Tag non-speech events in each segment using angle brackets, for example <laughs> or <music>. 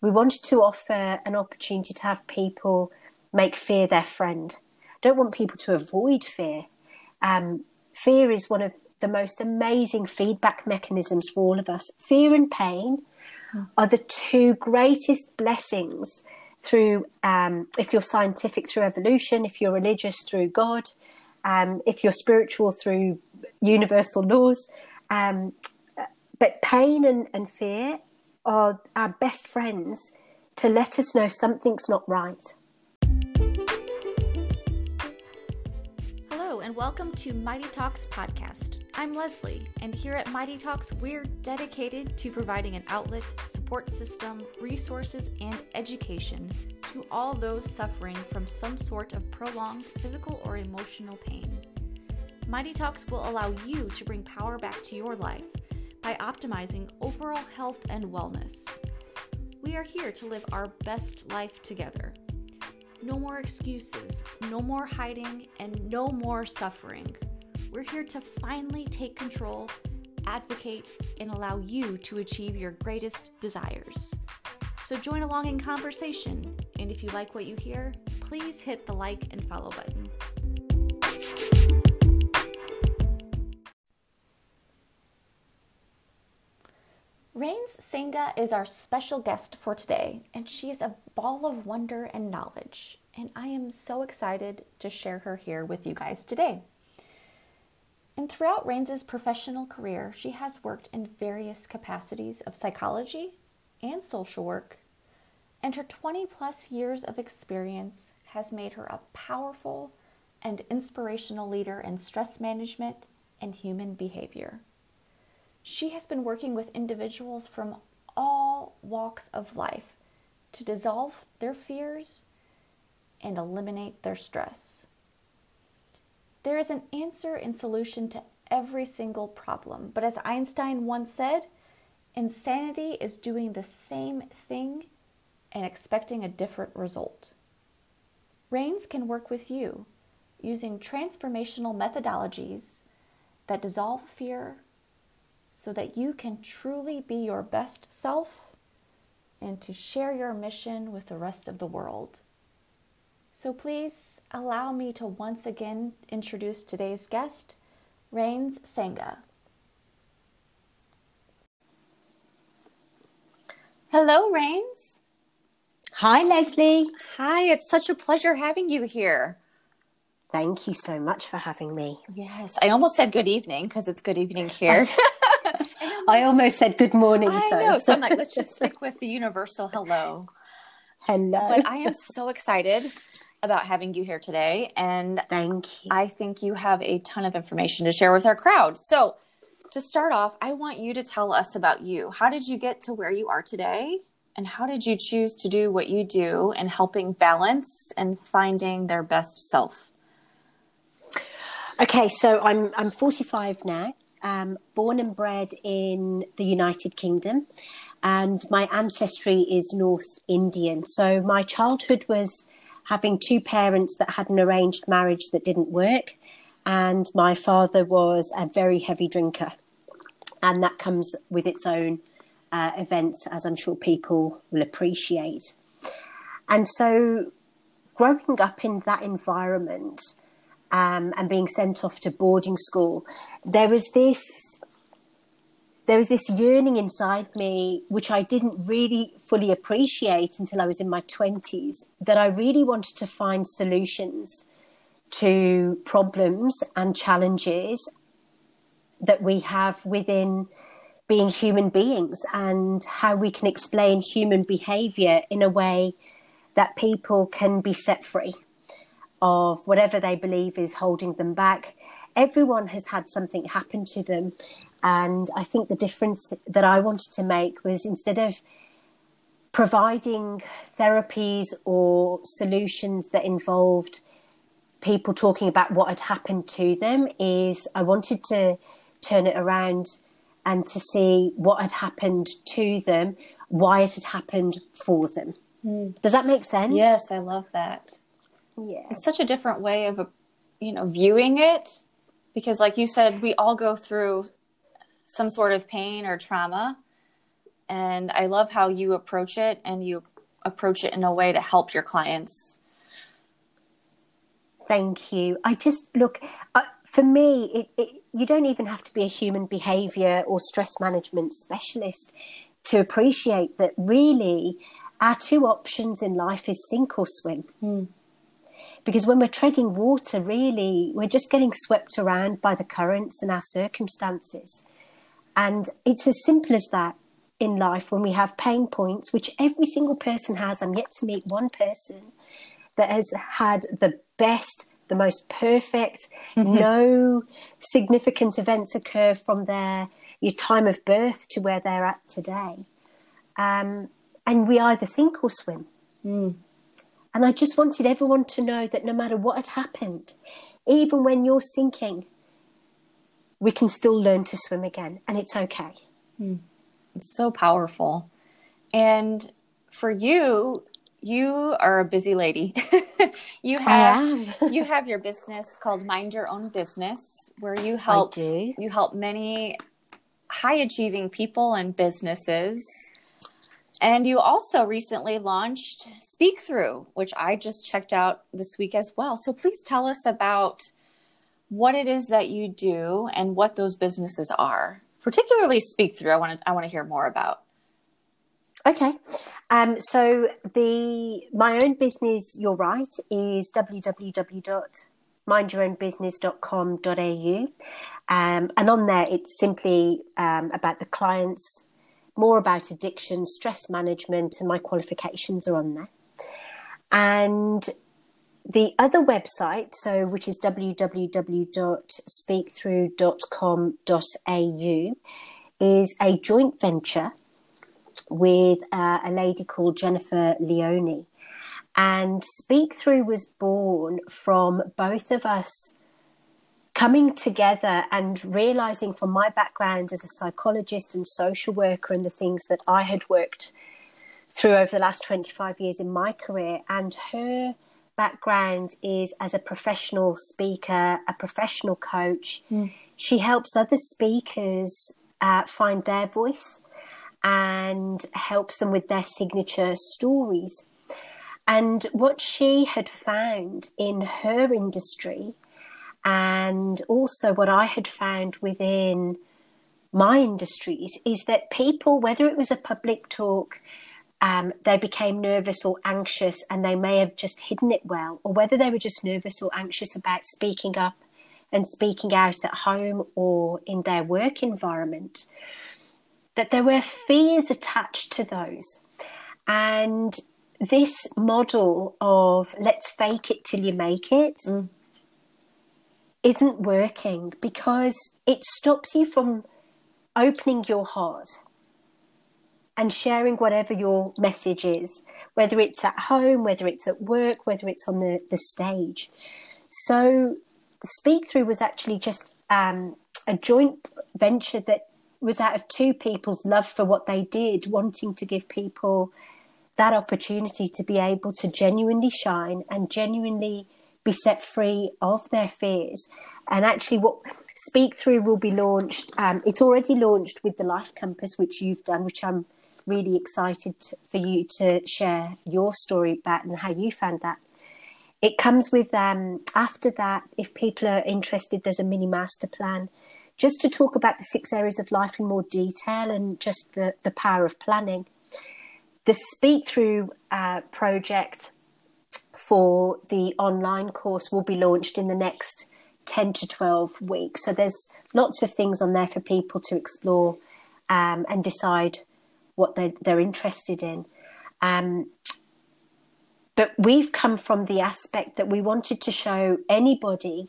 we wanted to offer an opportunity to have people make fear their friend. Don't want people to avoid fear. Um, fear is one of the most amazing feedback mechanisms for all of us. Fear and pain are the two greatest blessings through, um, if you're scientific, through evolution, if you're religious, through God, um, if you're spiritual, through universal laws. Um, but pain and, and fear are our best friends to let us know something's not right. Hello, and welcome to Mighty Talks podcast. I'm Leslie, and here at Mighty Talks, we're dedicated to providing an outlet, support system, resources, and education to all those suffering from some sort of prolonged physical or emotional pain. Mighty Talks will allow you to bring power back to your life by optimizing overall health and wellness. We are here to live our best life together. No more excuses, no more hiding, and no more suffering. We're here to finally take control, advocate, and allow you to achieve your greatest desires. So join along in conversation, and if you like what you hear, please hit the like and follow button. Rains Senga is our special guest for today, and she is a ball of wonder and knowledge. And I am so excited to share her here with you guys today. And throughout Rains's professional career, she has worked in various capacities of psychology and social work, and her 20 plus years of experience has made her a powerful and inspirational leader in stress management and human behavior. She has been working with individuals from all walks of life to dissolve their fears and eliminate their stress. There is an answer and solution to every single problem, but as Einstein once said, insanity is doing the same thing and expecting a different result. Rains can work with you using transformational methodologies that dissolve fear, so that you can truly be your best self and to share your mission with the rest of the world. So please allow me to once again introduce today's guest, Rains Senga. Hello, Rains. Hi, Leslie. Hi, it's such a pleasure having you here. Thank you so much for having me. Yes, I almost said good evening because it's good evening here. <laughs> I almost said good morning. I so. know. So I'm like, let's just <laughs> stick with the universal hello. Hello. But I am so excited about having you here today. And Thank you. I think you have a ton of information to share with our crowd. So to start off, I want you to tell us about you. How did you get to where you are today? And how did you choose to do what you do in helping balance and finding their best self? Okay, so I'm I'm 45 now um, born and bred in the United Kingdom, and my ancestry is North Indian. So my childhood was having two parents that had an arranged marriage that didn't work, and my father was a very heavy drinker, and that comes with its own uh, events, as I'm sure people will appreciate. And so, growing up in that environment um, and being sent off to boarding school, there was this there was this yearning inside me which I didn't really fully appreciate until I was in my 20s that I really wanted to find solutions to problems and challenges that we have within being human beings and how we can explain human behavior in a way that people can be set free of whatever they believe is holding them back. Everyone has had something happen to them. And I think the difference that I wanted to make was instead of providing therapies or solutions that involved people talking about what had happened to them, is I wanted to turn it around and to see what had happened to them, why it had happened for them. Mm. Does that make sense? Yes, I love that yeah it's such a different way of you know viewing it because like you said we all go through some sort of pain or trauma And I love how you approach it and you approach it in a way to help your clients. Thank you. I just look, uh, for me, it, it, you don't even have to be a human behavior or stress management specialist to appreciate that really our two options in life is sink or swim. Mm. Because when we're treading water, really, we're just getting swept around by the currents and our circumstances. And it's as simple as that in life when we have pain points, which every single person has. I'm yet to meet one person that has had the best, the most perfect, <laughs> no significant events occur from their your time of birth to where they're at today. Um, and we either sink or swim. Mm. And I just wanted everyone to know that no matter what had happened, even when you're sinking, we can still learn to swim again, and it's okay. Mm. It's so powerful. And for you, you are a busy lady. <laughs> you have <laughs> you have your business called Mind Your Own Business, where you help you help many high achieving people and businesses. And you also recently launched Speak Through, which I just checked out this week as well. So please tell us about what it is that you do and what those businesses are. Particularly Speak Through, I want to I want to hear more about. Okay. Um, so the my own business, you're right, is www.mindyourownbusiness.com.au. Um, and on there, it's simply um, about the clients, more about addiction, stress management, and my qualifications are on there. And the other website, so which is www.speakthrough.com.au, is a joint venture with uh, a lady called Jennifer Leone. And Speak Through was born from both of us coming together and realizing from my background as a psychologist and social worker and the things that I had worked through over the last 25 years in my career and her background is as a professional speaker, a professional coach. Mm. She helps other speakers uh, find their voice and helps them with their signature stories. And what she had found in her industry and also, what I had found within my industries is that people, whether it was a public talk, um, they became nervous or anxious and they may have just hidden it well, or whether they were just nervous or anxious about speaking up and speaking out at home or in their work environment, that there were fears attached to those. And this model of let's fake it till you make it. Mm isn't working because it stops you from opening your heart and sharing whatever your message is, whether it's at home, whether it's at work, whether it's on the, the stage. So, Speak Through was actually just um, a joint venture that was out of two people's love for what they did, wanting to give people that opportunity to be able to genuinely shine and genuinely be set free of their fears. And actually, what Speak Through will be launched. Um, it's already launched with the Life Compass, which you've done, which I'm really excited for you to share your story about and how you found that. It comes with, um, after that, if people are interested, there's a mini master plan just to talk about the six areas of life in more detail and just the, the power of planning. The Speak Through uh, project for the online course will be launched in the next 10 to 12 weeks. So there's lots of things on there for people to explore um, and decide what they're, they're interested in. Um, but we've come from the aspect that we wanted to show anybody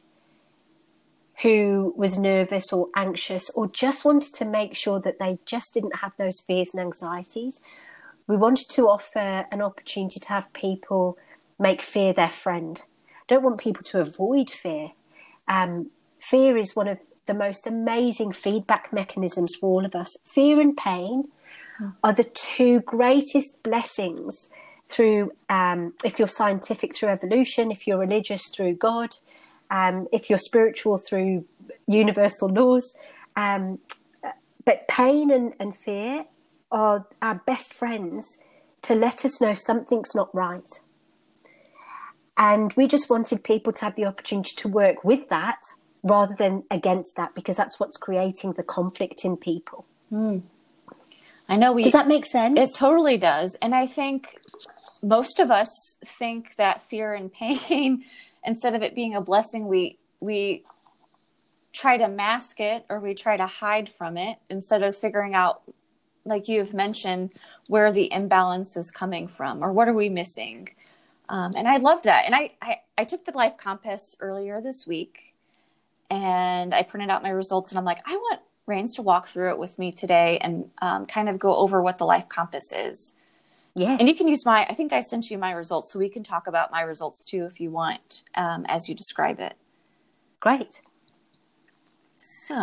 who was nervous or anxious or just wanted to make sure that they just didn't have those fears and anxieties. We wanted to offer an opportunity to have people make fear their friend. Don't want people to avoid fear. Um, fear is one of the most amazing feedback mechanisms for all of us. Fear and pain are the two greatest blessings through, um, if you're scientific, through evolution, if you're religious, through God, um, if you're spiritual, through universal laws. Um, but pain and, and fear are our best friends to let us know something's not right. And we just wanted people to have the opportunity to work with that rather than against that because that's what's creating the conflict in people. Mm. I know we. Does that make sense? It totally does. And I think most of us think that fear and pain, <laughs> instead of it being a blessing, we we try to mask it or we try to hide from it instead of figuring out like you've mentioned where the imbalance is coming from or what are we missing um, and i loved that. And I, I i took the life compass earlier this week and i printed out my results and i'm like i want rains to walk through it with me today and um, kind of go over what the life compass is. Yes. And you can use my i think i sent you my results so we can talk about my results too if you want um, as you describe it. Great. So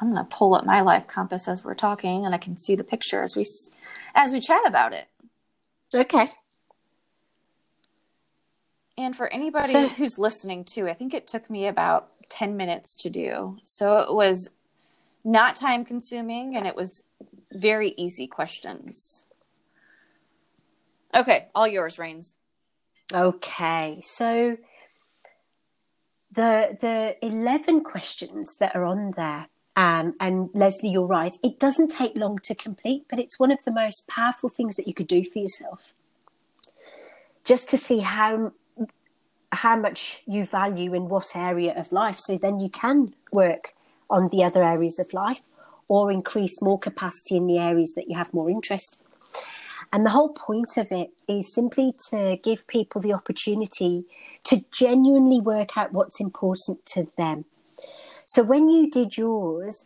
I'm going to pull up my life compass as we're talking, and I can see the picture as we as we chat about it. Okay. And for anybody so, who's listening too, I think it took me about 10 minutes to do. So it was not time consuming and it was very easy questions. Okay, all yours, Rains. Okay. So the the 11 questions that are on there um, and leslie you're right. It doesn't take long to complete but it's one of the most powerful things that you could do for yourself. Just to see how how much you value in what area of life. So then you can work on the other areas of life or increase more capacity in the areas that you have more interest and the whole point of it is simply to give people the opportunity to genuinely work out what's important to them. So when you did yours,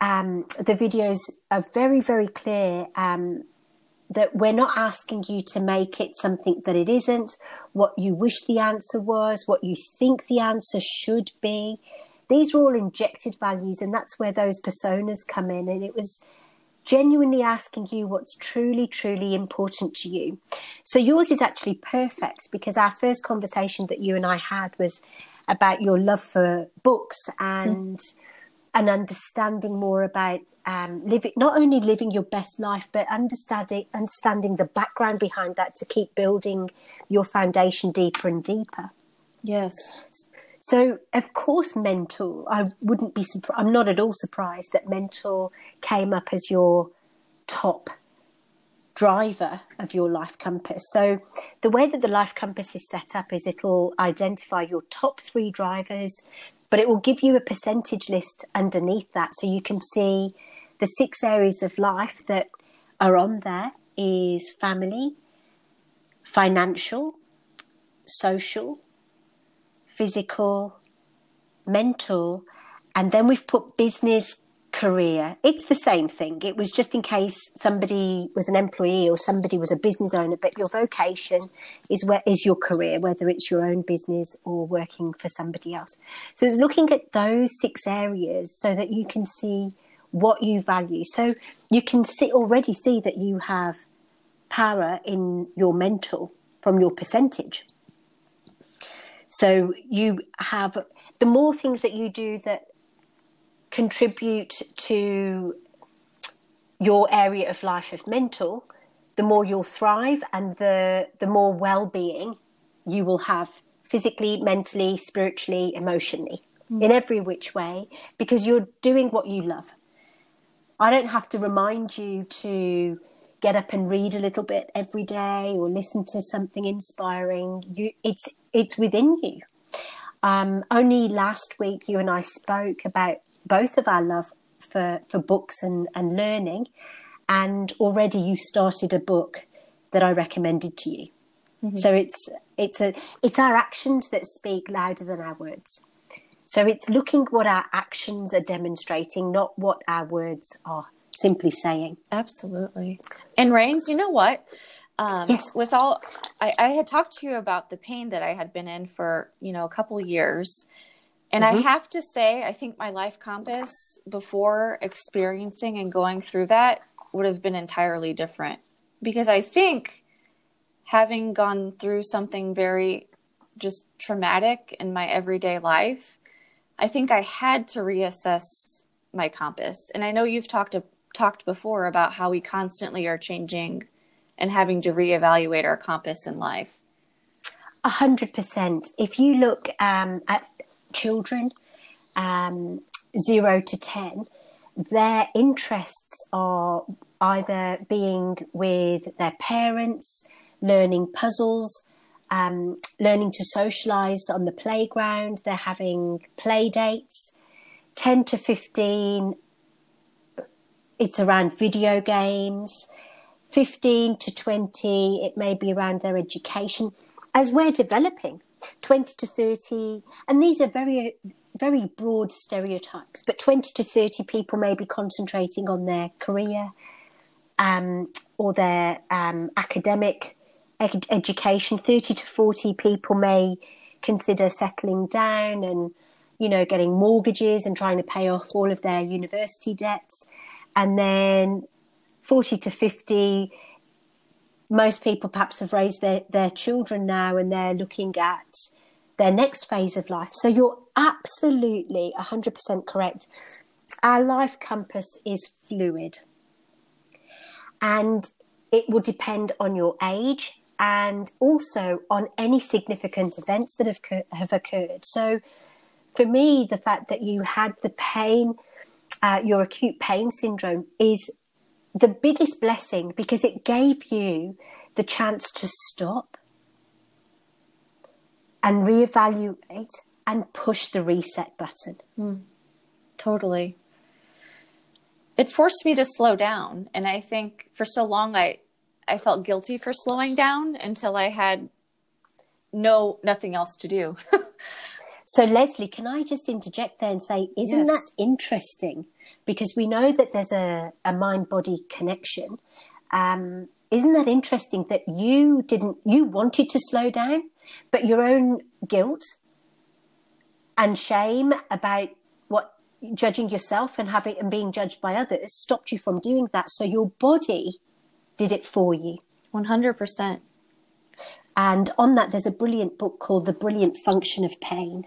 um, the videos are very, very clear um, that we're not asking you to make it something that it isn't, what you wish the answer was, what you think the answer should be. These are all injected values, and that's where those personas come in. And it was genuinely asking you what's truly, truly important to you. So yours is actually perfect because our first conversation that you and I had was about your love for books and mm. and understanding more about um, living not only living your best life but understanding understanding the background behind that to keep building your foundation deeper and deeper. Yes. So, of course, mental, I wouldn't be surprised, I'm not at all surprised that mental came up as your top driver of your life compass. So, the way that the life compass is set up is it'll identify your top three drivers, but it will give you a percentage list underneath that so you can see the six areas of life that are on there is family, financial, social, physical, mental, and then we've put business career. It's the same thing. It was just in case somebody was an employee or somebody was a business owner, but your vocation is where is your career, whether it's your own business or working for somebody else. So it's looking at those six areas so that you can see what you value. So you can see already see that you have power in your mental from your percentage. So you have the more things that you do that contribute to your area of life of mental, the more you'll thrive and the the more well-being you will have physically, mentally, spiritually, emotionally, mm. in every which way because you're doing what you love. I don't have to remind you to get up and read a little bit every day or listen to something inspiring. You, it's it's within you. Um, only last week, you and I spoke about both of our love for, for books and, and learning, and already you started a book that I recommended to you. Mm-hmm. So it's it's a it's our actions that speak louder than our words. So it's looking what our actions are demonstrating, not what our words are simply saying. Absolutely. And Rains, you know what? Um, yes. With all, I, I, had talked to you about the pain that I had been in for you know a couple years, and mm-hmm. I have to say, I think my life compass before experiencing and going through that would have been entirely different because I think having gone through something very just traumatic in my everyday life, I think I had to reassess my compass. And I know you've talked talked before about how we constantly are changing and having to reevaluate our compass in life. A hundred percent. If you look um, at children, um, zero to ten, their interests are either being with their parents, learning puzzles, um, learning to socialize on the playground. They're having play dates. 10 to 15, it's around video games. 15 to 20, it may be around their education. As we're developing, 20 to 30, and these are very, very broad stereotypes, but 20 to 30 people may be concentrating on their career um, or their um, academic ed- education. 30 to 40 people may consider settling down and, you know, getting mortgages and trying to pay off all of their university debts. And then 40 to 50, most people perhaps have raised their, their children now and they're looking at their next phase of life. So you're absolutely 100% correct. Our life compass is fluid and it will depend on your age and also on any significant events that have, have occurred. So for me, the fact that you had the pain, uh, your acute pain syndrome is the biggest blessing because it gave you the chance to stop and reevaluate and push the reset button. Mm, totally. It forced me to slow down. And I think for so long I I felt guilty for slowing down until I had no nothing else to do. <laughs> so Leslie, can I just interject there and say, isn't yes. that interesting? Because we know that there's a, a mind body connection. Um, isn't that interesting that you didn't you wanted to slow down but your own guilt and shame about what judging yourself and having and being judged by others stopped you from doing that. So your body did it for you. 100%. And on that, there's a brilliant book called The Brilliant Function of Pain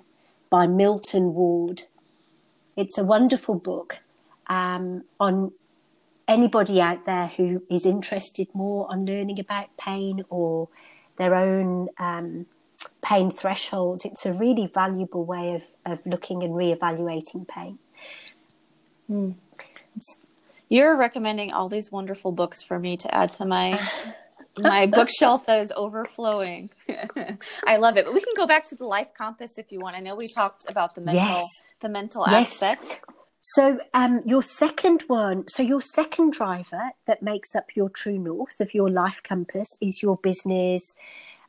by Milton Ward. It's a wonderful book um, on anybody out there who is interested more on learning about pain or their own um, pain thresholds. It's a really valuable way of, of looking and reevaluating pain. Mm. You're recommending all these wonderful books for me to add to my <laughs> my bookshelf that is overflowing. <laughs> I love it. But we can go back to the life compass if you want. I know we talked about the mental yes. the mental yes. aspect. So um, your second one, so your second driver that makes up your true north of your life compass is your business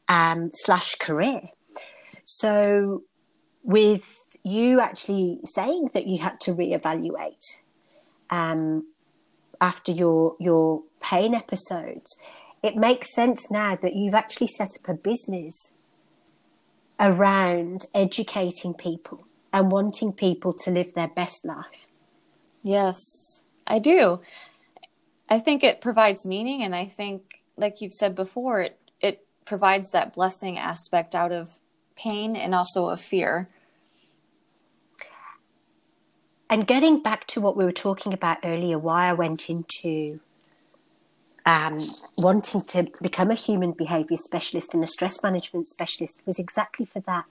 um, slash career. So with you actually saying that you had to reevaluate um, after your your pain episodes, it makes sense now that you've actually set up a business around educating people and wanting people to live their best life. Yes, I do. I think it provides meaning, and I think, like you've said before, it it provides that blessing aspect out of pain and also of fear. And getting back to what we were talking about earlier, why I went into um, wanting to become a human behavior specialist and a stress management specialist was exactly for that.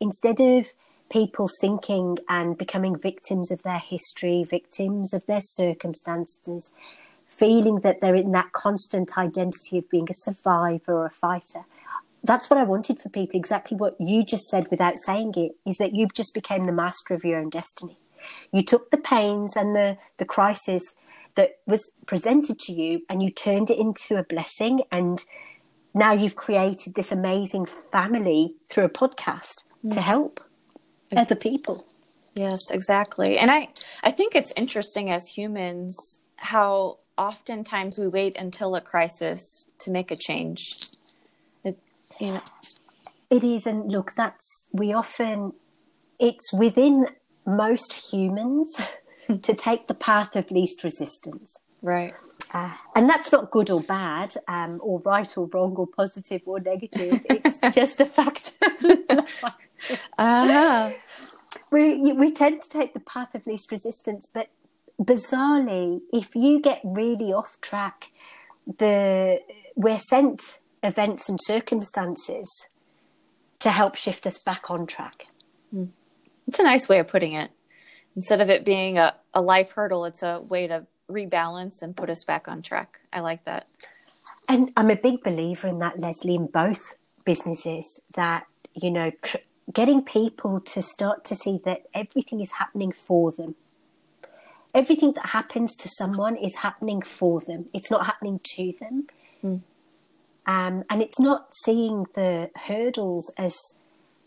Instead of people sinking and becoming victims of their history, victims of their circumstances, feeling that they're in that constant identity of being a survivor or a fighter. That's what I wanted for people, exactly what you just said without saying it, is that you just became the master of your own destiny. You took the pains and the, the crisis that was presented to you and you turned it into a blessing. And now you've created this amazing family through a podcast mm. to help other people. Yes, exactly. And I, I think it's interesting as humans how oftentimes we wait until a crisis to make a change. It, you know. it is. And look, that's, we often, it's within most humans <laughs> to take the path of least resistance. Right. Uh, and that's not good or bad, um, or right or wrong, or positive or negative. It's <laughs> just a fact of <laughs> life. Uh-huh. We we tend to take the path of least resistance, but bizarrely, if you get really off track, the we're sent events and circumstances to help shift us back on track. It's a nice way of putting it. Instead of it being a, a life hurdle, it's a way to rebalance and put us back on track. I like that. And I'm a big believer in that, Leslie, in both businesses that, you know, tr- getting people to start to see that everything is happening for them. Everything that happens to someone is happening for them. It's not happening to them. Mm. Um, and it's not seeing the hurdles as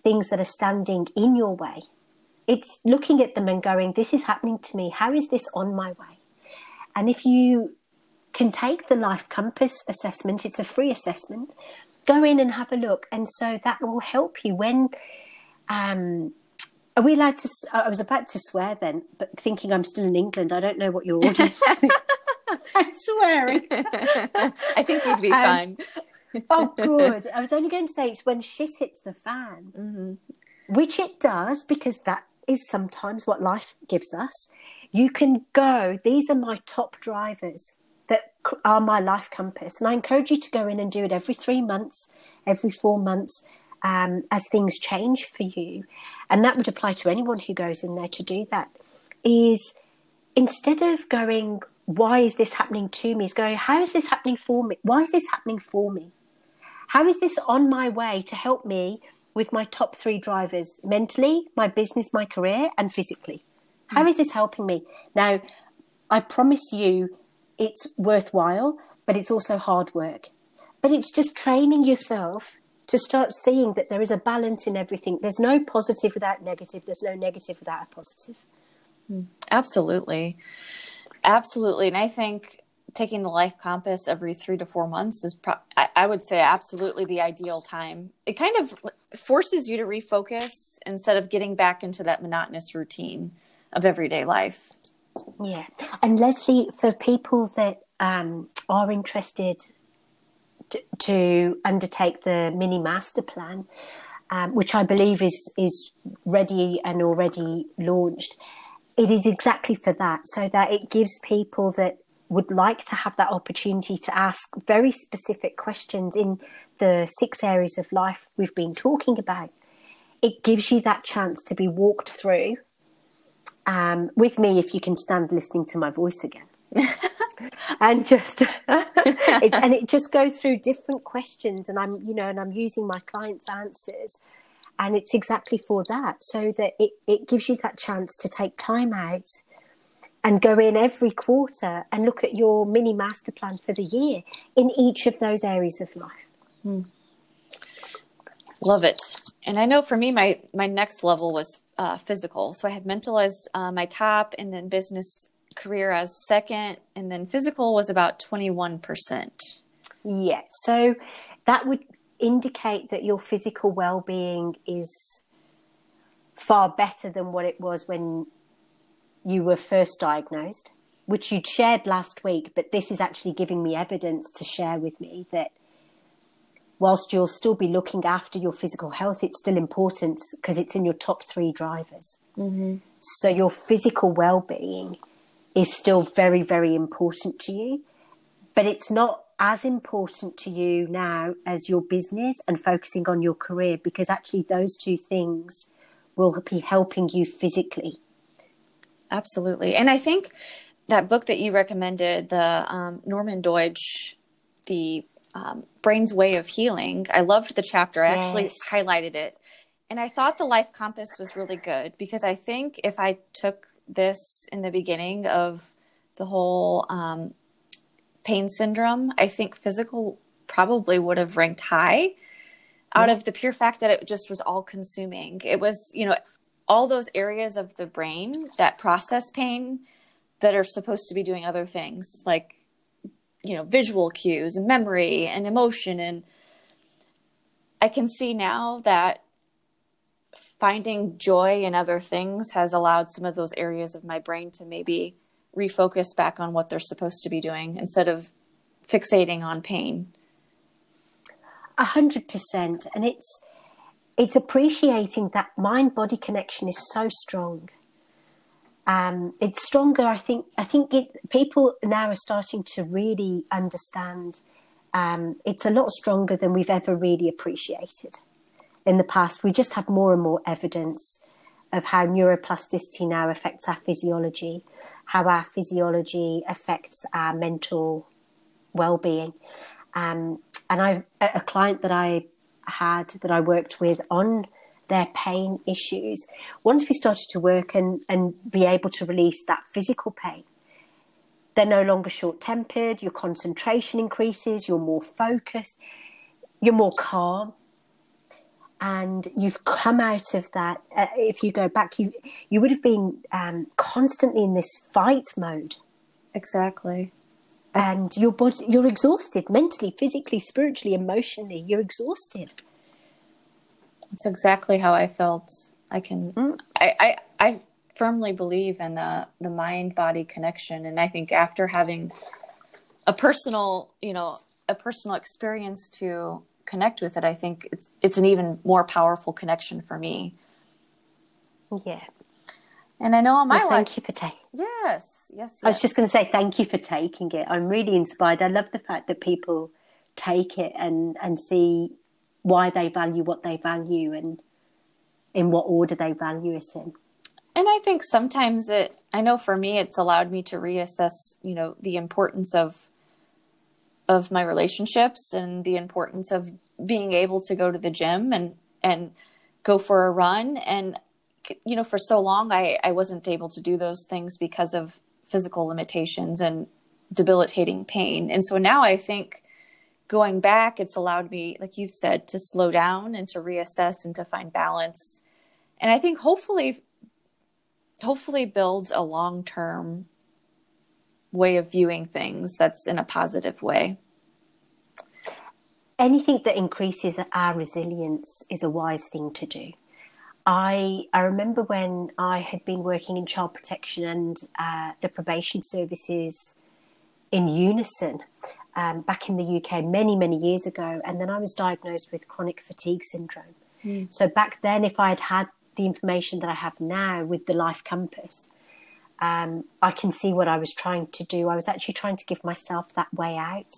things that are standing in your way. It's looking at them and going, This is happening to me. How is this on my way? And if you can take the Life Compass assessment, it's a free assessment, go in and have a look. And so that will help you when. Um, are we allowed to? I was about to swear then, but thinking I'm still in England, I don't know what your audience. <laughs> <laughs> I'm swearing. I think you'd be <laughs> um, fine. oh, good. I was only going to say it's when shit hits the fan, mm-hmm. which it does because that is sometimes what life gives us. You can go, these are my top drivers that are my life compass. And I encourage you to go in and do it every three months, every four months, um, as things change for you. And that would apply to anyone who goes in there to do that. Is instead of going, why is this happening to me? Is going, how is this happening for me? Why is this happening for me? How is this on my way to help me with my top three drivers mentally, my business, my career, and physically? How is this helping me? Now, I promise you it's worthwhile, but it's also hard work. But it's just training yourself to start seeing that there is a balance in everything. There's no positive without negative, there's no negative without a positive. Hmm. Absolutely. Absolutely. And I think taking the life compass every three to four months is, pro- I, I would say, absolutely the ideal time. It kind of forces you to refocus instead of getting back into that monotonous routine of everyday life. Yeah. And Leslie, for people that um, are interested to, to, undertake the mini master plan, um, which I believe is, is ready and already launched, it is exactly for that, so that it gives people that would like to have that opportunity to ask very specific questions in the six areas of life we've been talking about. It gives you that chance to be walked through um, with me if you can stand listening to my voice again. <laughs> and just <laughs> it, and it just goes through different questions and i'm you know and i'm using my clients answers and it's exactly for that so that it, it gives you that chance to take time out and go in every quarter and look at your mini master plan for the year in each of those areas of life hmm. Love it and i know for me my my next level was uh, physical. So I had mental as uh, my top, and then business career as second, and then physical was about 21%. Yeah. So that would indicate that your physical well being is far better than what it was when you were first diagnosed, which you'd shared last week. But this is actually giving me evidence to share with me that whilst you'll still be looking after your physical health, it's still important because it's in your top three drivers. Mm-hmm. So your physical well-being is still very, very important to you, but it's not as important to you now as your business and focusing on your career because actually those two things will be helping you physically. Absolutely. And I think that book that you recommended, the um, Norman Doidge, the um, Brain's Way of Healing. I loved the chapter. I yes. actually highlighted it. And I thought the Life Compass was really good because I think if I took this in the beginning of the whole um, pain syndrome, I think physical probably would have ranked high out yeah. of the pure fact that it just was all consuming. It was, you know, all those areas of the brain that process pain that are supposed to be doing other things like you know visual cues and memory and emotion. And i can see now that finding joy in other things has allowed some of those areas of my brain to maybe refocus back on what they're supposed to be doing instead of fixating on pain. A hundred percent. And it's it's appreciating that mind body connection is so strong Um, it's stronger. I think. I think it. People now are starting to really understand. Um, it's a lot stronger than we've ever really appreciated in the past. We just have more and more evidence of how neuroplasticity now affects our physiology, how our physiology affects our mental well-being. Um, and I, a client that I had that I worked with on their pain issues, once we started to work and, and be able to release that physical pain, they're no longer short tempered, your concentration increases, you're more focused, you're more calm. And you've come out of that. Uh, if you go back, you you would have been um, constantly in this fight mode. Exactly. And your body, you're exhausted mentally, physically, spiritually, emotionally. You're exhausted. That's exactly how I felt. I can, mm. I, I, I firmly believe in the the mind body connection, and I think after having a personal, you know, a personal experience to connect with it, I think it's it's an even more powerful connection for me. Yeah. And I know on my well, thank you for taking. Yes, yes, yes. I was just going to say thank you for taking it. I'm really inspired. I love the fact that people take it and and see why they value what they value and in what order they value it in. And I think sometimes it, I know for me, it's allowed me to reassess, you know, the importance of, of my relationships and the importance of being able to go to the gym and, and go for a run. And, you know, for so long, I, I wasn't able to do those things because of physical limitations and debilitating pain. And so now I think going back, it's allowed me, like you've said, to slow down and to reassess and to find balance. And I think hopefully, hopefully builds a long term way of viewing things that's in a positive way. Anything that increases our resilience is a wise thing to do. I I remember when I had been working in child protection and uh, the probation services in unison um, back in the UK many, many years ago. And then I was diagnosed with chronic fatigue syndrome. Mm. So back then, if I had had the information that I have now with the Life Compass, um, I can see what I was trying to do. I was actually trying to give myself that way out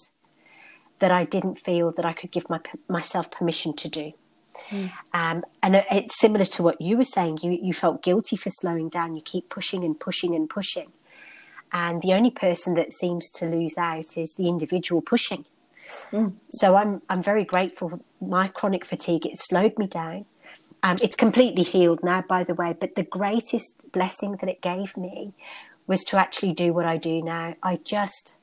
that I didn't feel that I could give my, myself permission to do. Mm. Um, and it's similar to what you were saying. You you felt guilty for slowing down. You keep pushing and pushing and pushing, and the only person that seems to lose out is the individual pushing. Mm. So I'm I'm very grateful. For my chronic fatigue it slowed me down. Um, it's completely healed now, by the way. But the greatest blessing that it gave me was to actually do what I do now. I just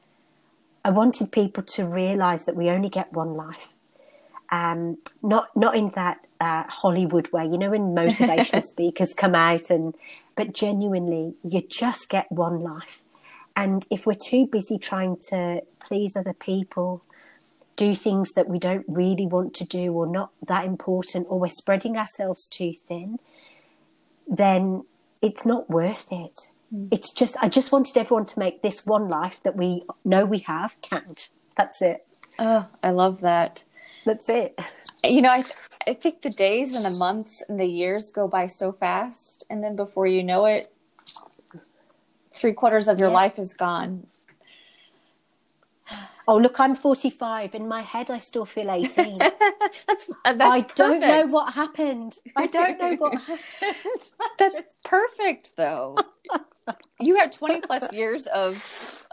I wanted people to realise that we only get one life. Um, not not in that uh, Hollywood way, you know, when <laughs> motivational speakers come out and, but genuinely, you just get one life. And if we're too busy trying to please other people, do things that we don't really want to do or not that important, or we're spreading ourselves too thin, then it's not worth it. Mm. It's just, I just wanted everyone to make this one life that we know we have count. That's it. Oh, I love that. That's it. You know, I, I think the days and the months and the years go by so fast. And then before you know it, three quarters of your yeah. life is gone. <sighs> Oh, look, I'm 45. In my head, I still feel 18. <laughs> that's, uh, that's I perfect. don't know what happened. I don't know what <laughs> happened. <laughs> that's perfect, though. you have 20 plus years of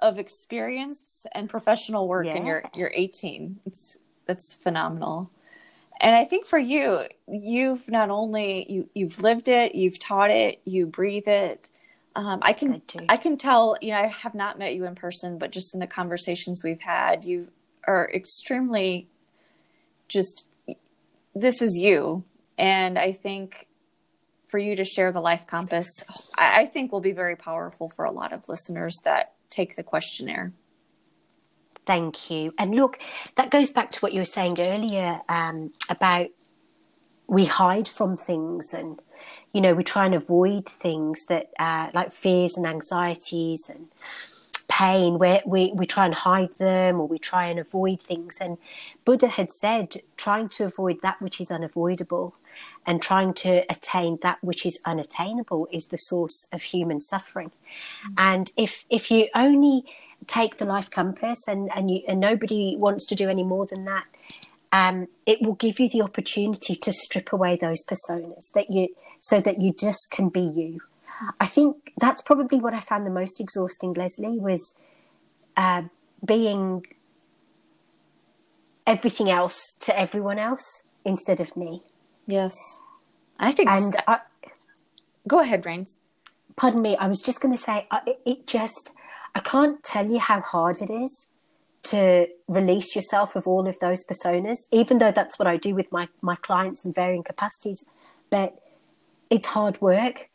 of experience and professional work, yeah. and you're you're 18. It's that's phenomenal. And I think for you, you've not only you you've lived it, you've taught it, you breathe it, um, I can I can tell. You know, I have not met you in person, but just in the conversations we've had, you are extremely just. This is you, and I think for you to share the life compass, I, I think will be very powerful for a lot of listeners that take the questionnaire. Thank you. And look, that goes back to what you were saying earlier um, about we hide from things and you know, we try and avoid things that uh, like fears and anxieties and pain where we, we try and hide them or we try and avoid things and buddha had said trying to avoid that which is unavoidable and trying to attain that which is unattainable is the source of human suffering. Mm-hmm. And if if you only take the life compass and and, you, and nobody wants to do any more than that, um, it will give you the opportunity to strip away those personas that you so that you just can be you. I think that's probably what I found the most exhausting, Leslie, was uh, being everything else to everyone else instead of me. Yes, I think. And I, go ahead, Ranes. Pardon me. I was just going to say it, it just. I can't tell you how hard it is to release yourself of all of those personas, even though that's what I do with my, my clients in varying capacities. But it's hard work.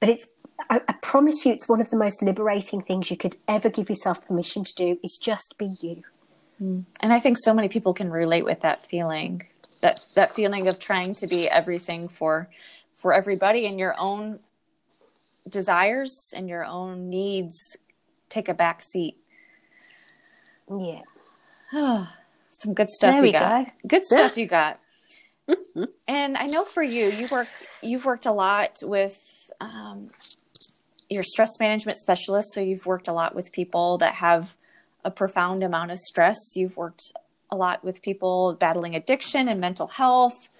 But it's I, I, promise you it's one of the most liberating things you could ever give yourself permission to do is just be you. Mm. And I think so many people can relate with that feeling. That that feeling of trying to be everything for for everybody and your own desires and your own needs take a back seat yeah. <sighs> Some good stuff there you got. Go. Good stuff you got. And I know for you, you work you've worked a lot with um, your stress management specialist. So you've worked a lot with people that have a profound amount of stress. You've worked a lot with people battling addiction and mental health.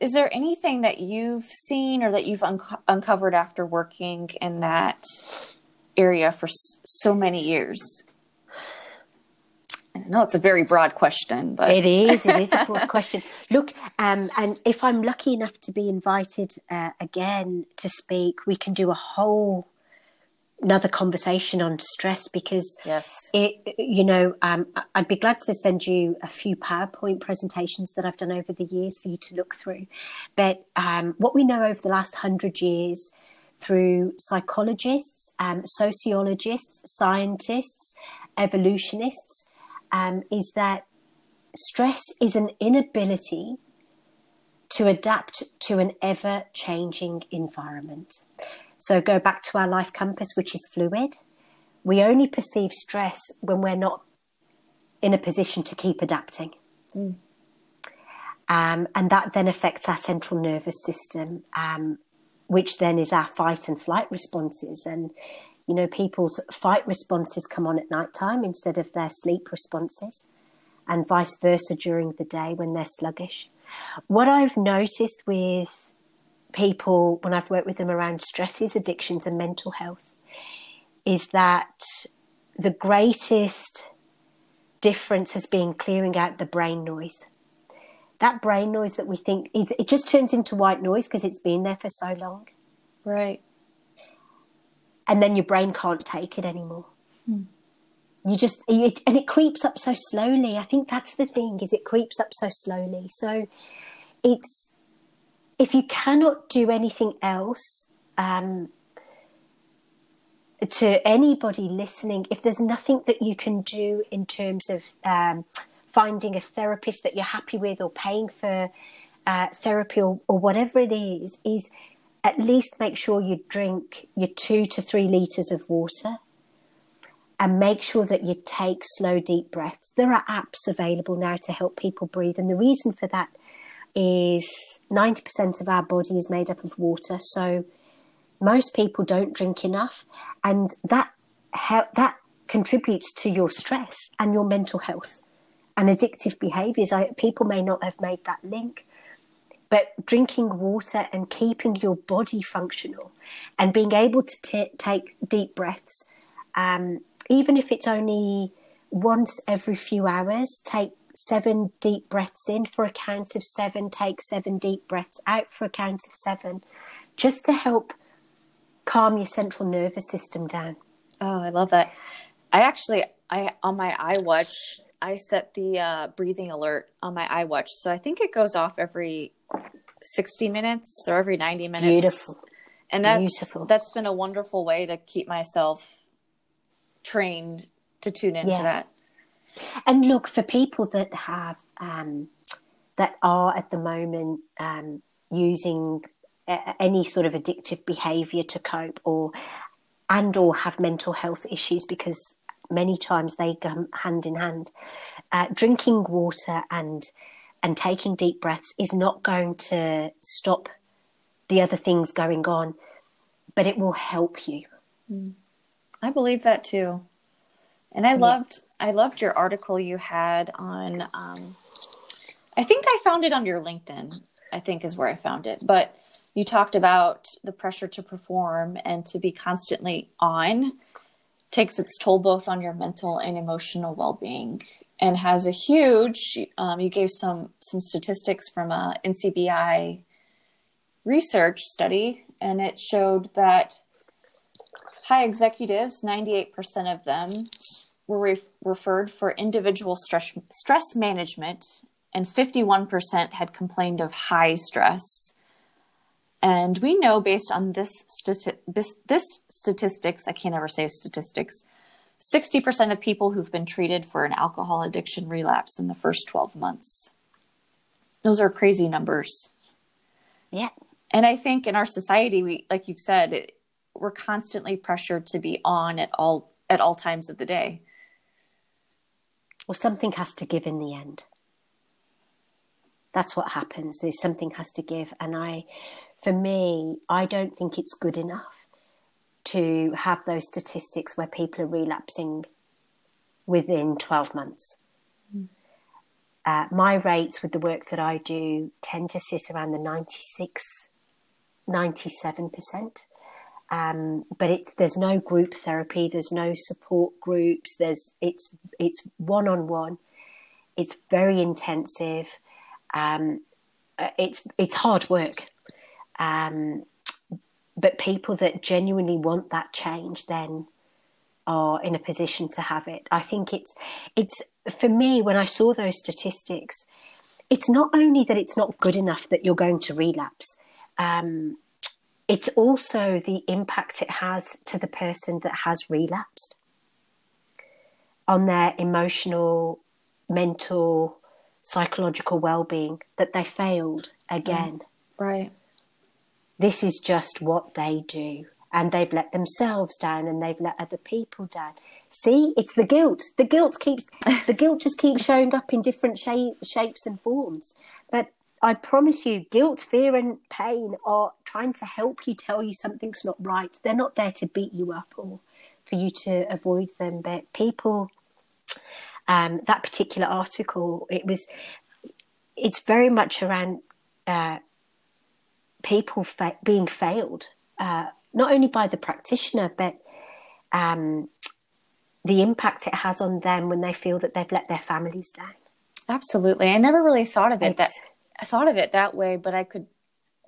Is there anything that you've seen or that you've un- uncovered after working in that area for s- so many years? I know it's a very broad question, but it is. It is a broad <laughs> question. Look, um, and if I'm lucky enough to be invited uh, again to speak, we can do a whole another conversation on stress because yes, it. You know, um, I'd be glad to send you a few PowerPoint presentations that I've done over the years for you to look through. But um, what we know over the last hundred years through psychologists, um, sociologists, scientists, evolutionists um, is that stress is an inability to adapt to an ever changing environment. So go back to our life compass, which is fluid. We only perceive stress when we're not in a position to keep adapting. Mm. Um, and that then affects our central nervous system, um, which then is our fight and flight responses. And you know, people's fight responses come on at night time instead of their sleep responses, and vice versa during the day when they're sluggish. What I've noticed with people when I've worked with them around stresses, addictions, and mental health is that the greatest difference has been clearing out the brain noise. That brain noise that we think is, it just turns into white noise because it's been there for so long. Right and then your brain can't take it anymore. Hmm. You just and it creeps up so slowly. I think that's the thing is it creeps up so slowly. So it's if you cannot do anything else um, to anybody listening, if there's nothing that you can do in terms of um, finding a therapist that you're happy with or paying for uh, therapy or, or whatever it is, is at least make sure you drink your two to three litres of water and make sure that you take slow, deep breaths. There are apps available now to help people breathe. And the reason for that is 90% of our body is made up of water. So most people don't drink enough. And that, that contributes to your stress and your mental health and addictive behaviors. I, people may not have made that link, but drinking water and keeping your body functional and being able to t- take deep breaths, um, even if it's only once every few hours, take seven deep breaths in for a count of seven, take seven deep breaths out for a count of seven, just to help calm your central nervous system down. Oh, I love that. I actually, I on my iWatch, I set the uh, breathing alert on my iWatch, so I think it goes off every 60 minutes or every 90 minutes. Beautiful. And that's, Beautiful. that's been a wonderful way to keep myself trained to tune into yeah. that. And look, for people that have, um, that are at the moment um, using a- any sort of addictive behavior to cope or and or have mental health issues because many times they go hand in hand uh, drinking water and and taking deep breaths is not going to stop the other things going on, but it will help you. I believe that too. And I yeah. loved I loved your article you had on um, I think I found it on your LinkedIn. I think is where I found it. But you talked about the pressure to perform and to be constantly on takes its toll both on your mental and emotional well-being and has a huge um, you gave some some statistics from a ncbi research study and it showed that high executives 98% of them were re- referred for individual stress stress management and 51% had complained of high stress and we know based on this, stati- this, this statistics, I can't ever say statistics, 60% of people who've been treated for an alcohol addiction relapse in the first 12 months. Those are crazy numbers. Yeah. And I think in our society, we, like you've said, it, we're constantly pressured to be on at all at all times of the day. Well, something has to give in the end. That's what happens. There's something has to give, and I, for me, I don't think it's good enough to have those statistics where people are relapsing within 12 months. Mm. Uh, my rates with the work that I do tend to sit around the 96, 97%. Um, but it's there's no group therapy, there's no support groups, there's it's it's one on one. It's very intensive. Um, uh, it's it's hard work. Um, but people that genuinely want that change then are in a position to have it. I think it's it's for me when I saw those statistics, it's not only that it's not good enough that you're going to relapse. Um, it's also the impact it has to the person that has relapsed on their emotional, mental, psychological well-being that they failed again. Right this is just what they do. And they've let themselves down and they've let other people down. See, it's the guilt. The guilt keeps, the <laughs> guilt just keeps showing up in different shape, shapes and forms. But I promise you, guilt, fear, and pain are trying to help you tell you something's not right. They're not there to beat you up or for you to avoid them. But people, um, that particular article, it was, it's very much around uh, people fa- being failed, uh, not only by the practitioner, but um, the impact it has on them when they feel that they've let their families down. Absolutely. I never really thought of it it's, that I thought of it that way, but I could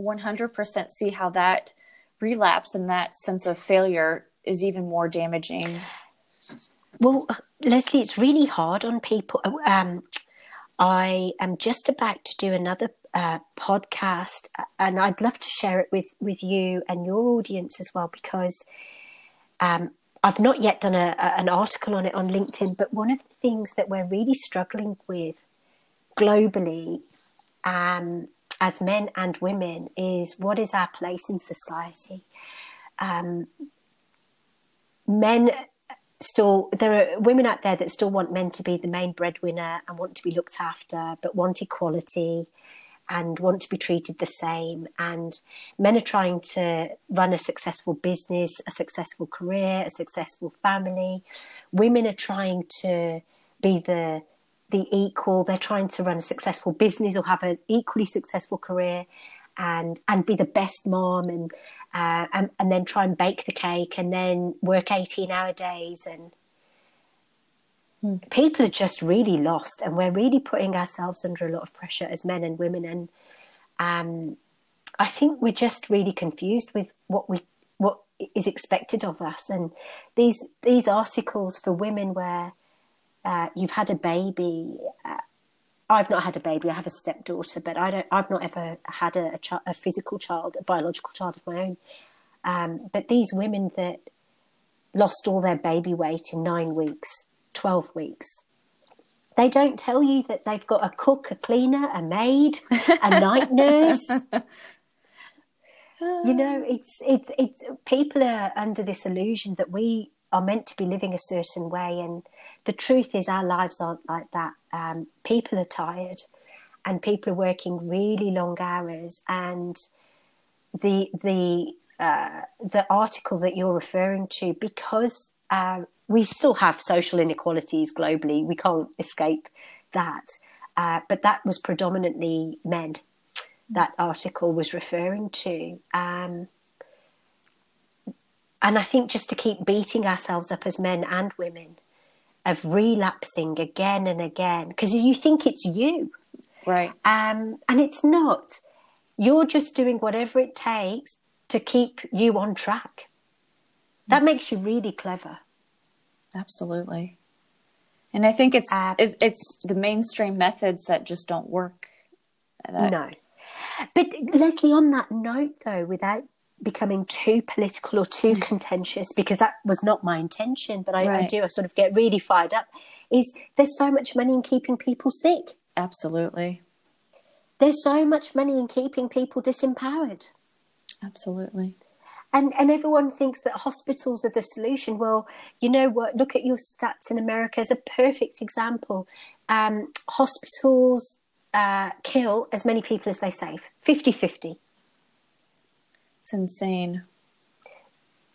100% see how that relapse and that sense of failure is even more damaging. Well, Leslie, it's really hard on people. Um, I am just about to do another uh, podcast, and I'd love to share it with with you and your audience as well because um, I've not yet done a, a, an article on it on LinkedIn. But one of the things that we're really struggling with globally, um, as men and women, is what is our place in society. Um, men still there are women out there that still want men to be the main breadwinner and want to be looked after but want equality and want to be treated the same. And men are trying to run a successful business a successful career a successful family. Women are trying to be the the equal. They're trying to run a successful business or have an equally successful career and and be the best mom and uh, and, and then try and bake the cake and then work 18 hour days and hmm. people are just really lost and we're really putting ourselves under a lot of pressure as men and women and um, i think we're just really confused with what we what is expected of us and these these articles for women where uh, you've had a baby uh, I've not had a baby. I have a stepdaughter, but I don't. I've not ever had a, a, a physical child, a biological child of my own. Um, but these women that lost all their baby weight in nine weeks, twelve weeks, they don't tell you that they've got a cook, a cleaner, a maid, a night nurse. <laughs> you know, it's it's it's people are under this illusion that we are meant to be living a certain way and the truth is our lives aren't like that. Um, people are tired, and people are working really long hours. And the the uh, the article that you're referring to, because uh, we still have social inequalities globally, we can't escape that. Uh, but that was predominantly men. That article was referring to. Um, and I think just to keep beating ourselves up as men and women of relapsing again and again because you think it's you. Right. Um, and it's not. You're just doing whatever it takes to keep you on track. That makes you really clever. Absolutely. And I think it's uh, it's the mainstream methods that just don't work. That... No. But Leslie, on that note, though, without becoming too political or too mm. contentious because that was not my intention but I, right. I do I sort of get really fired up is there's so much money in keeping people sick absolutely there's so much money in keeping people disempowered absolutely and and everyone thinks that hospitals are the solution well you know what look at your stats in america as a perfect example um, hospitals uh, kill as many people as they save 50 50 it's insane.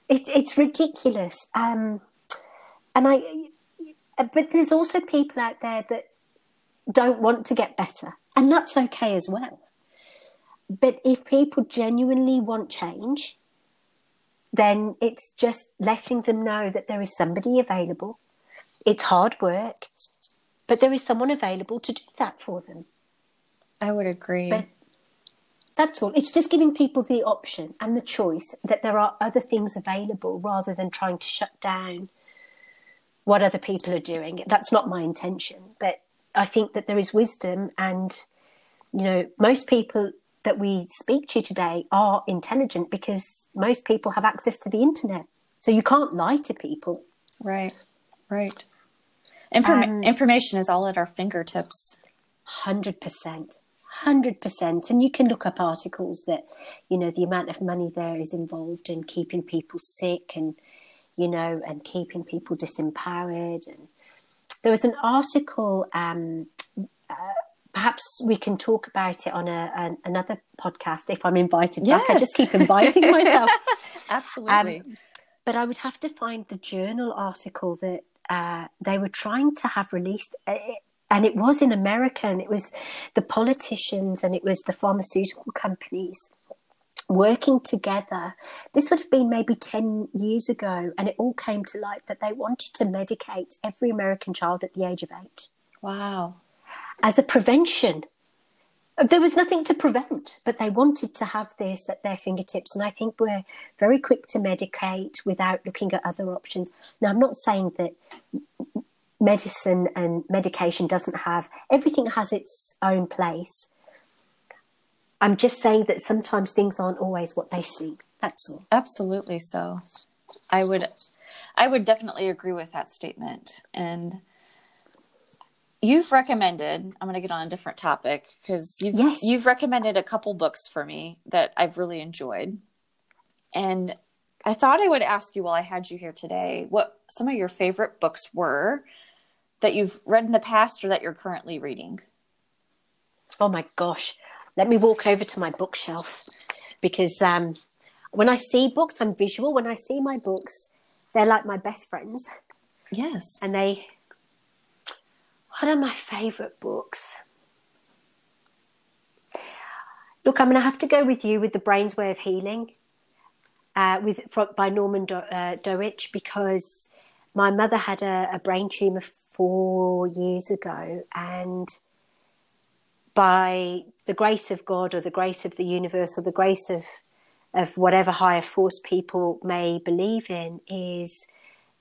It, it's ridiculous. Um, and I, but there's also people out there that don't want to get better, and that's okay as well. But if people genuinely want change, then it's just letting them know that there is somebody available. It's hard work, but there is someone available to do that for them. I would agree. But that's all. It's just giving people the option and the choice that there are other things available rather than trying to shut down what other people are doing. That's not my intention. But I think that there is wisdom and, you know, most people that we speak to today are intelligent because most people have access to the internet. So you can't lie to people. Right, right. Inform- um, information is all at our fingertips. 100%. Hundred percent, and you can look up articles that, you know, the amount of money there is involved in keeping people sick and, you know, and keeping people disempowered. And there was an article. Um, uh, perhaps we can talk about it on a, an, another podcast if I'm invited yes. back. I just keep inviting myself. <laughs> Absolutely. Um, but I would have to find the journal article that uh, they were trying to have released. Uh, and it was in America, and it was the politicians and it was the pharmaceutical companies working together. This would have been maybe 10 years ago, and it all came to light that they wanted to medicate every American child at the age of eight. Wow. As a prevention. There was nothing to prevent, but they wanted to have this at their fingertips. And I think we're very quick to medicate without looking at other options. Now, I'm not saying that medicine and medication doesn't have everything has its own place. I'm just saying that sometimes things aren't always what they seem. That's all. Absolutely so. I would I would definitely agree with that statement. And you've recommended i'm going to get on a different topic because you've, yes. you've recommended a couple books for me that i've really enjoyed and i thought i would ask you while i had you here today what some of your favorite books were that you've read in the past or that you're currently reading? Oh my gosh. Let me walk over to my bookshelf because um, when I see books, I'm visual. When I see my books, they're like my best friends. Yes. And they, what are my favorite books? Look, I'm going to have to go with you with The Brain's Way of Healing uh, with, by Norman Do- uh, because my mother had a, a brain tumor four years ago, and by the grace of God or the grace of the universe or the grace of of whatever higher force people may believe in is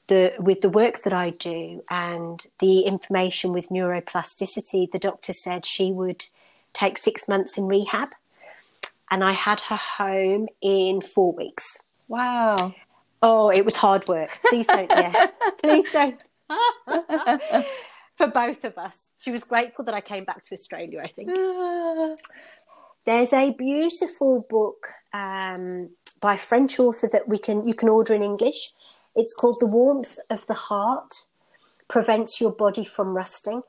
the with the work that I do and the information with neuroplasticity, the doctor said she would take six months in rehab. And I had her home in four weeks. Wow. Oh, it was hard work. Please don't, yeah. <laughs> Please don't. <laughs> For both of us. She was grateful that I came back to Australia, I think. <sighs> There's a beautiful book um, by a French author that we can you can order in English. It's called The Warmth of the Heart Prevents Your Body from Rusting.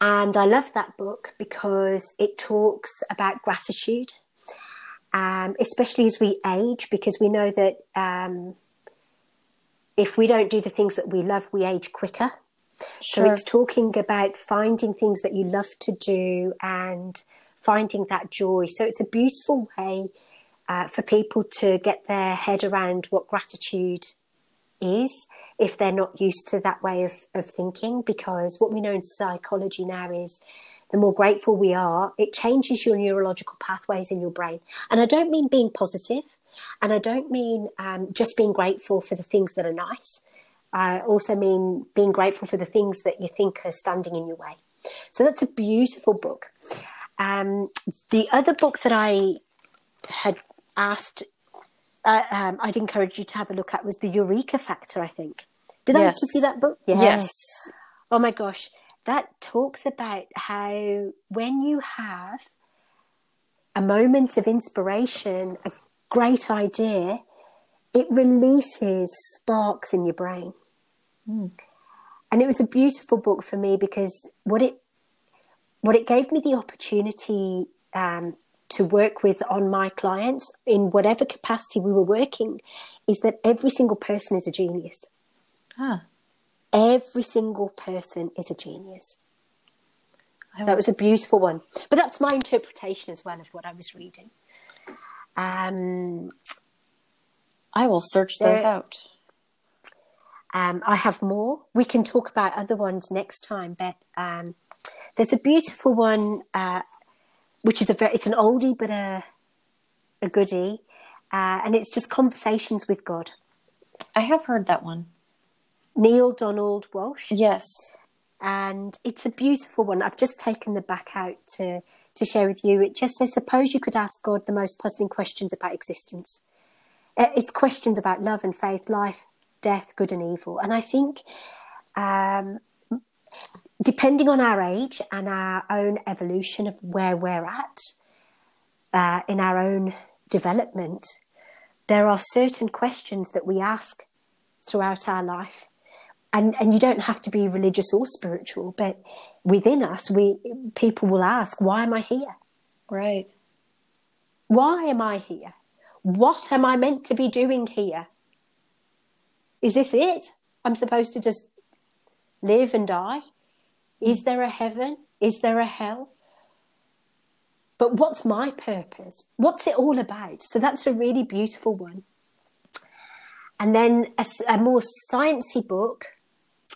And I love that book because it talks about gratitude, um, especially as we age, because we know that um, if we don't do the things that we love, we age quicker. Sure. So it's talking about finding things that you love to do and finding that joy. So it's a beautiful way uh, for people to get their head around what gratitude is if they're not used to that way of, of thinking. Because what we know in psychology now is the more grateful we are, it changes your neurological pathways in your brain. And I don't mean being positive, and I don't mean um, just being grateful for the things that are nice. I also mean being grateful for the things that you think are standing in your way. So that's a beautiful book. Um, the other book that I had asked, uh, um, I'd encourage you to have a look at was The Eureka Factor, I think. Did yes. I give you that book? Yes. yes. Oh my gosh. That talks about how when you have a moment of inspiration, a great idea, it releases sparks in your brain. Mm. And it was a beautiful book for me because what it what it gave me the opportunity um, to work with on my clients in whatever capacity we were working is that every single person is a genius. Ah. Every single person is a genius. So that was a beautiful one. But that's my interpretation as well of what I was reading. Um, I will search those out. Um, I have more. We can talk about other ones next time, but um, there's a beautiful one, uh, which is a very, it's an oldie but a a goodie, uh, and it's just conversations with God. I have heard that one. Neale Donald Walsch. Yes. And it's a beautiful one. I've just taken the back out to, to share with you. It just says, suppose you could ask God the most puzzling questions about existence. Uh, it's questions about love and faith, life, death, good and evil. And I think, um, depending on our age and our own evolution of where we're at uh, in our own development, there are certain questions that we ask throughout our life. And and you don't have to be religious or spiritual but within us we people will ask why am i here? Right. Why am i here? What am i meant to be doing here? Is this it? I'm supposed to just live and die is there a heaven? Is there a hell? But what's my purpose? What's it all about? So that's a really beautiful one. And then a, a more sciencey book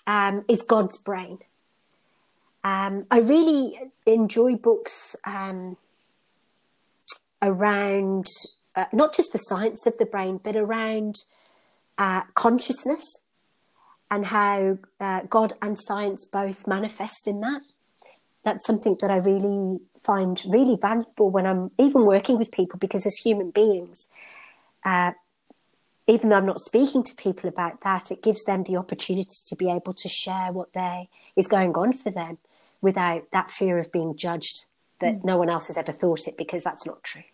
um, is God's brain. Um, I really enjoy books um, around uh, not just the science of the brain, but around uh, consciousness and how uh, God and science both manifest in that. That's something that I really find really valuable when I'm even working with people because as human beings, uh, even though I'm not speaking to people about that, it gives them the opportunity to be able to share what they is going on for them without that fear of being judged that mm. no one else has ever thought it because that's not true.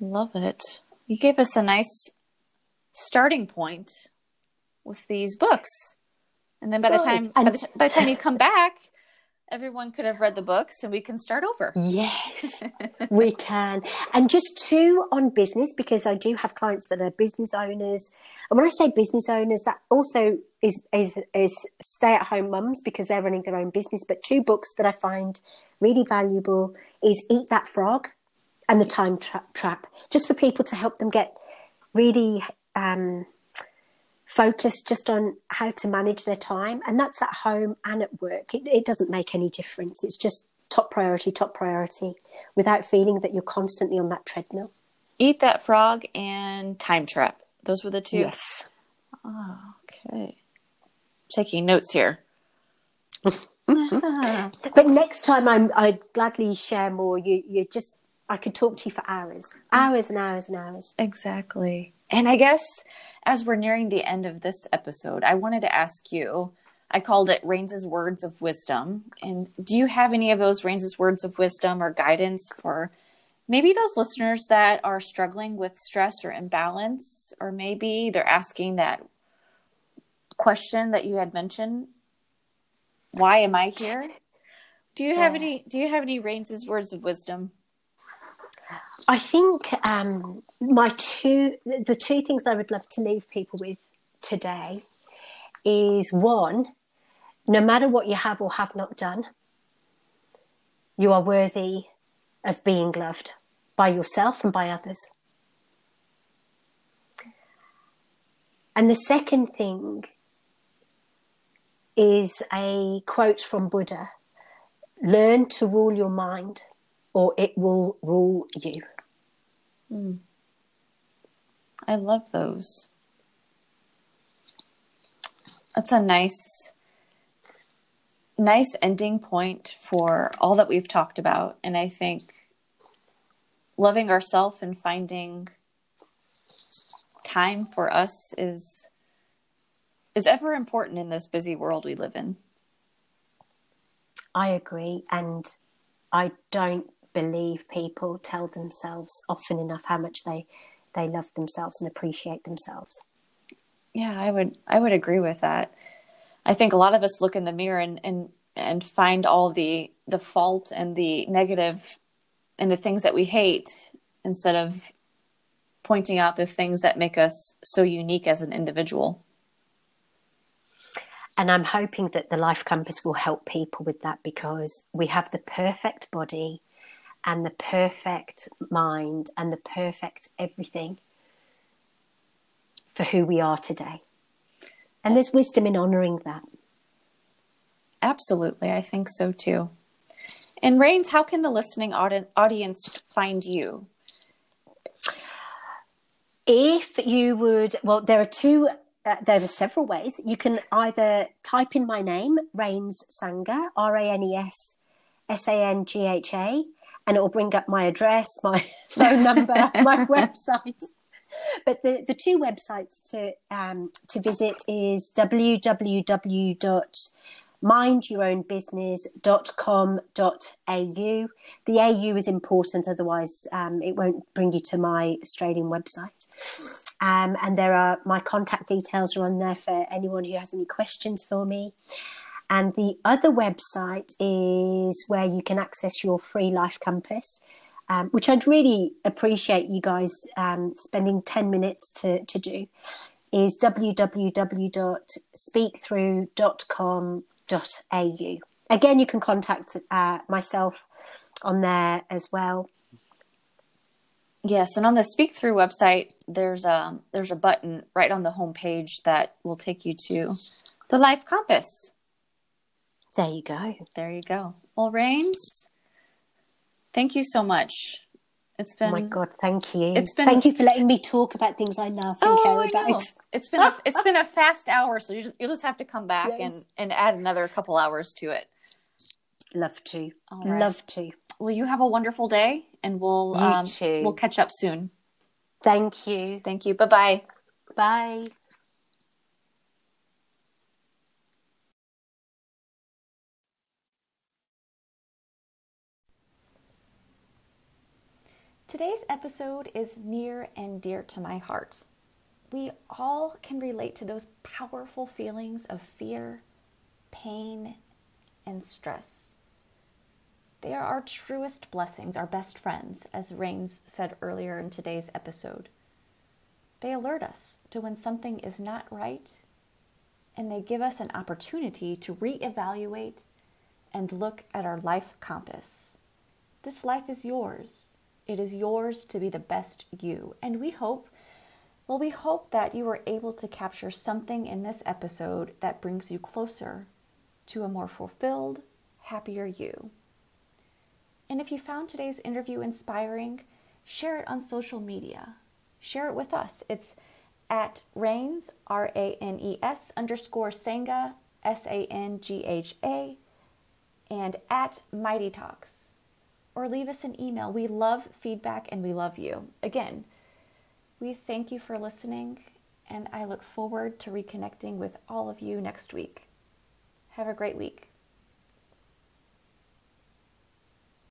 Love it. You gave us a nice starting point with these books. And then by the time by the, by the time you come <laughs> back, everyone could have read the books and we can start over. Yes, <laughs> we can. And just two on business because I do have clients that are business owners. And when I say business owners, that also is is, is stay at home mums because they're running their own business. But two books that I find really valuable is Eat That Frog and The Time Tra- Trap, just for people to help them get really um, focus just on how to manage their time, and that's at home and at work. It, it doesn't make any difference. It's just top priority, top priority, without feeling that you're constantly on that treadmill. Eat that frog and time trap. Those were the two. Yes. Oh, okay. Taking notes here. <laughs> but next time I'm, I'd gladly share more. You, you just, I could talk to you for hours, mm. hours and hours and hours. Exactly. And I guess as we're nearing the end of this episode, I wanted to ask you. I called it Ranes's Words of Wisdom. And do you have any of those Ranes's Words of Wisdom or guidance for maybe those listeners that are struggling with stress or imbalance, or maybe they're asking that question that you had mentioned? Why am I here? Do you have any? Do you have any Ranes's words of wisdom? I think um, my two, the two things I would love to leave people with today is one, no matter what you have or have not done, you are worthy of being loved by yourself and by others. And the second thing is a quote from Buddha learn to rule your mind or it will rule you. Mm. I love those. That's a nice nice ending point for all that we've talked about and I think loving ourselves and finding time for us is is ever important in this busy world we live in. I agree and I don't believe people tell themselves often enough how much they they love themselves and appreciate themselves. Yeah, I would I would agree with that. I think a lot of us look in the mirror and and and find all the the fault and the negative and the things that we hate instead of pointing out the things that make us so unique as an individual. And I'm hoping that the Life Compass will help people with that because we have the perfect body and the perfect mind and the perfect everything for who we are today. And there's wisdom in honoring that. Absolutely, I think so too. And Ranes, how can the listening audi- audience find you? If you would, well, there are two, uh, there are several ways. You can either type in my name, Ranes Sangha, R A N E S S A N G H A, and it will bring up my address, my <laughs> phone number, my <laughs> website. But the, the two websites to um, to visit is www mindyourownbusiness.com.au. The AU is important, otherwise, um, it won't bring you to my Australian website. Um, and there are my contact details are on there for anyone who has any questions for me. And the other website is where you can access your free life compass. Um, which I'd really appreciate you guys um, spending 10 minutes to, to do, is www.speakthrough.com au. Again, you can contact uh, myself on there as well. Yes, and on the Speak Through website, there's a there's a button right on the home page that will take you to the Life Compass. There you go. There you go. Well, Ranes, thank you so much. It's been. Oh my God! Thank you. It's been. Thank you for letting me talk about things I love and oh, care about. It's been a, <laughs> it's been a fast hour, so you just you'll just have to come back yes. and and add another couple hours to it. Love to. Right. Love to. Well, you have a wonderful day, and we'll um, we'll catch up soon. Thank you. Thank you. Bye-bye. Bye. Today's episode is near and dear to my heart. We all can relate to those powerful feelings of fear, pain, and stress. They are our truest blessings, our best friends, as Ranes said earlier in today's episode. They alert us to when something is not right, and they give us an opportunity to reevaluate and look at our life compass. This life is yours. It is yours to be the best you. And we hope, well, we hope that you were able to capture something in this episode that brings you closer to a more fulfilled, happier you. And if you found today's interview inspiring, share it on social media. Share it with us. It's at Ranes, R A N E S underscore Sangha, S A N G H A, and at Mighty Talks or leave us an email. We love feedback and we love you. Again, we thank you for listening, and I look forward to reconnecting with all of you next week. Have a great week.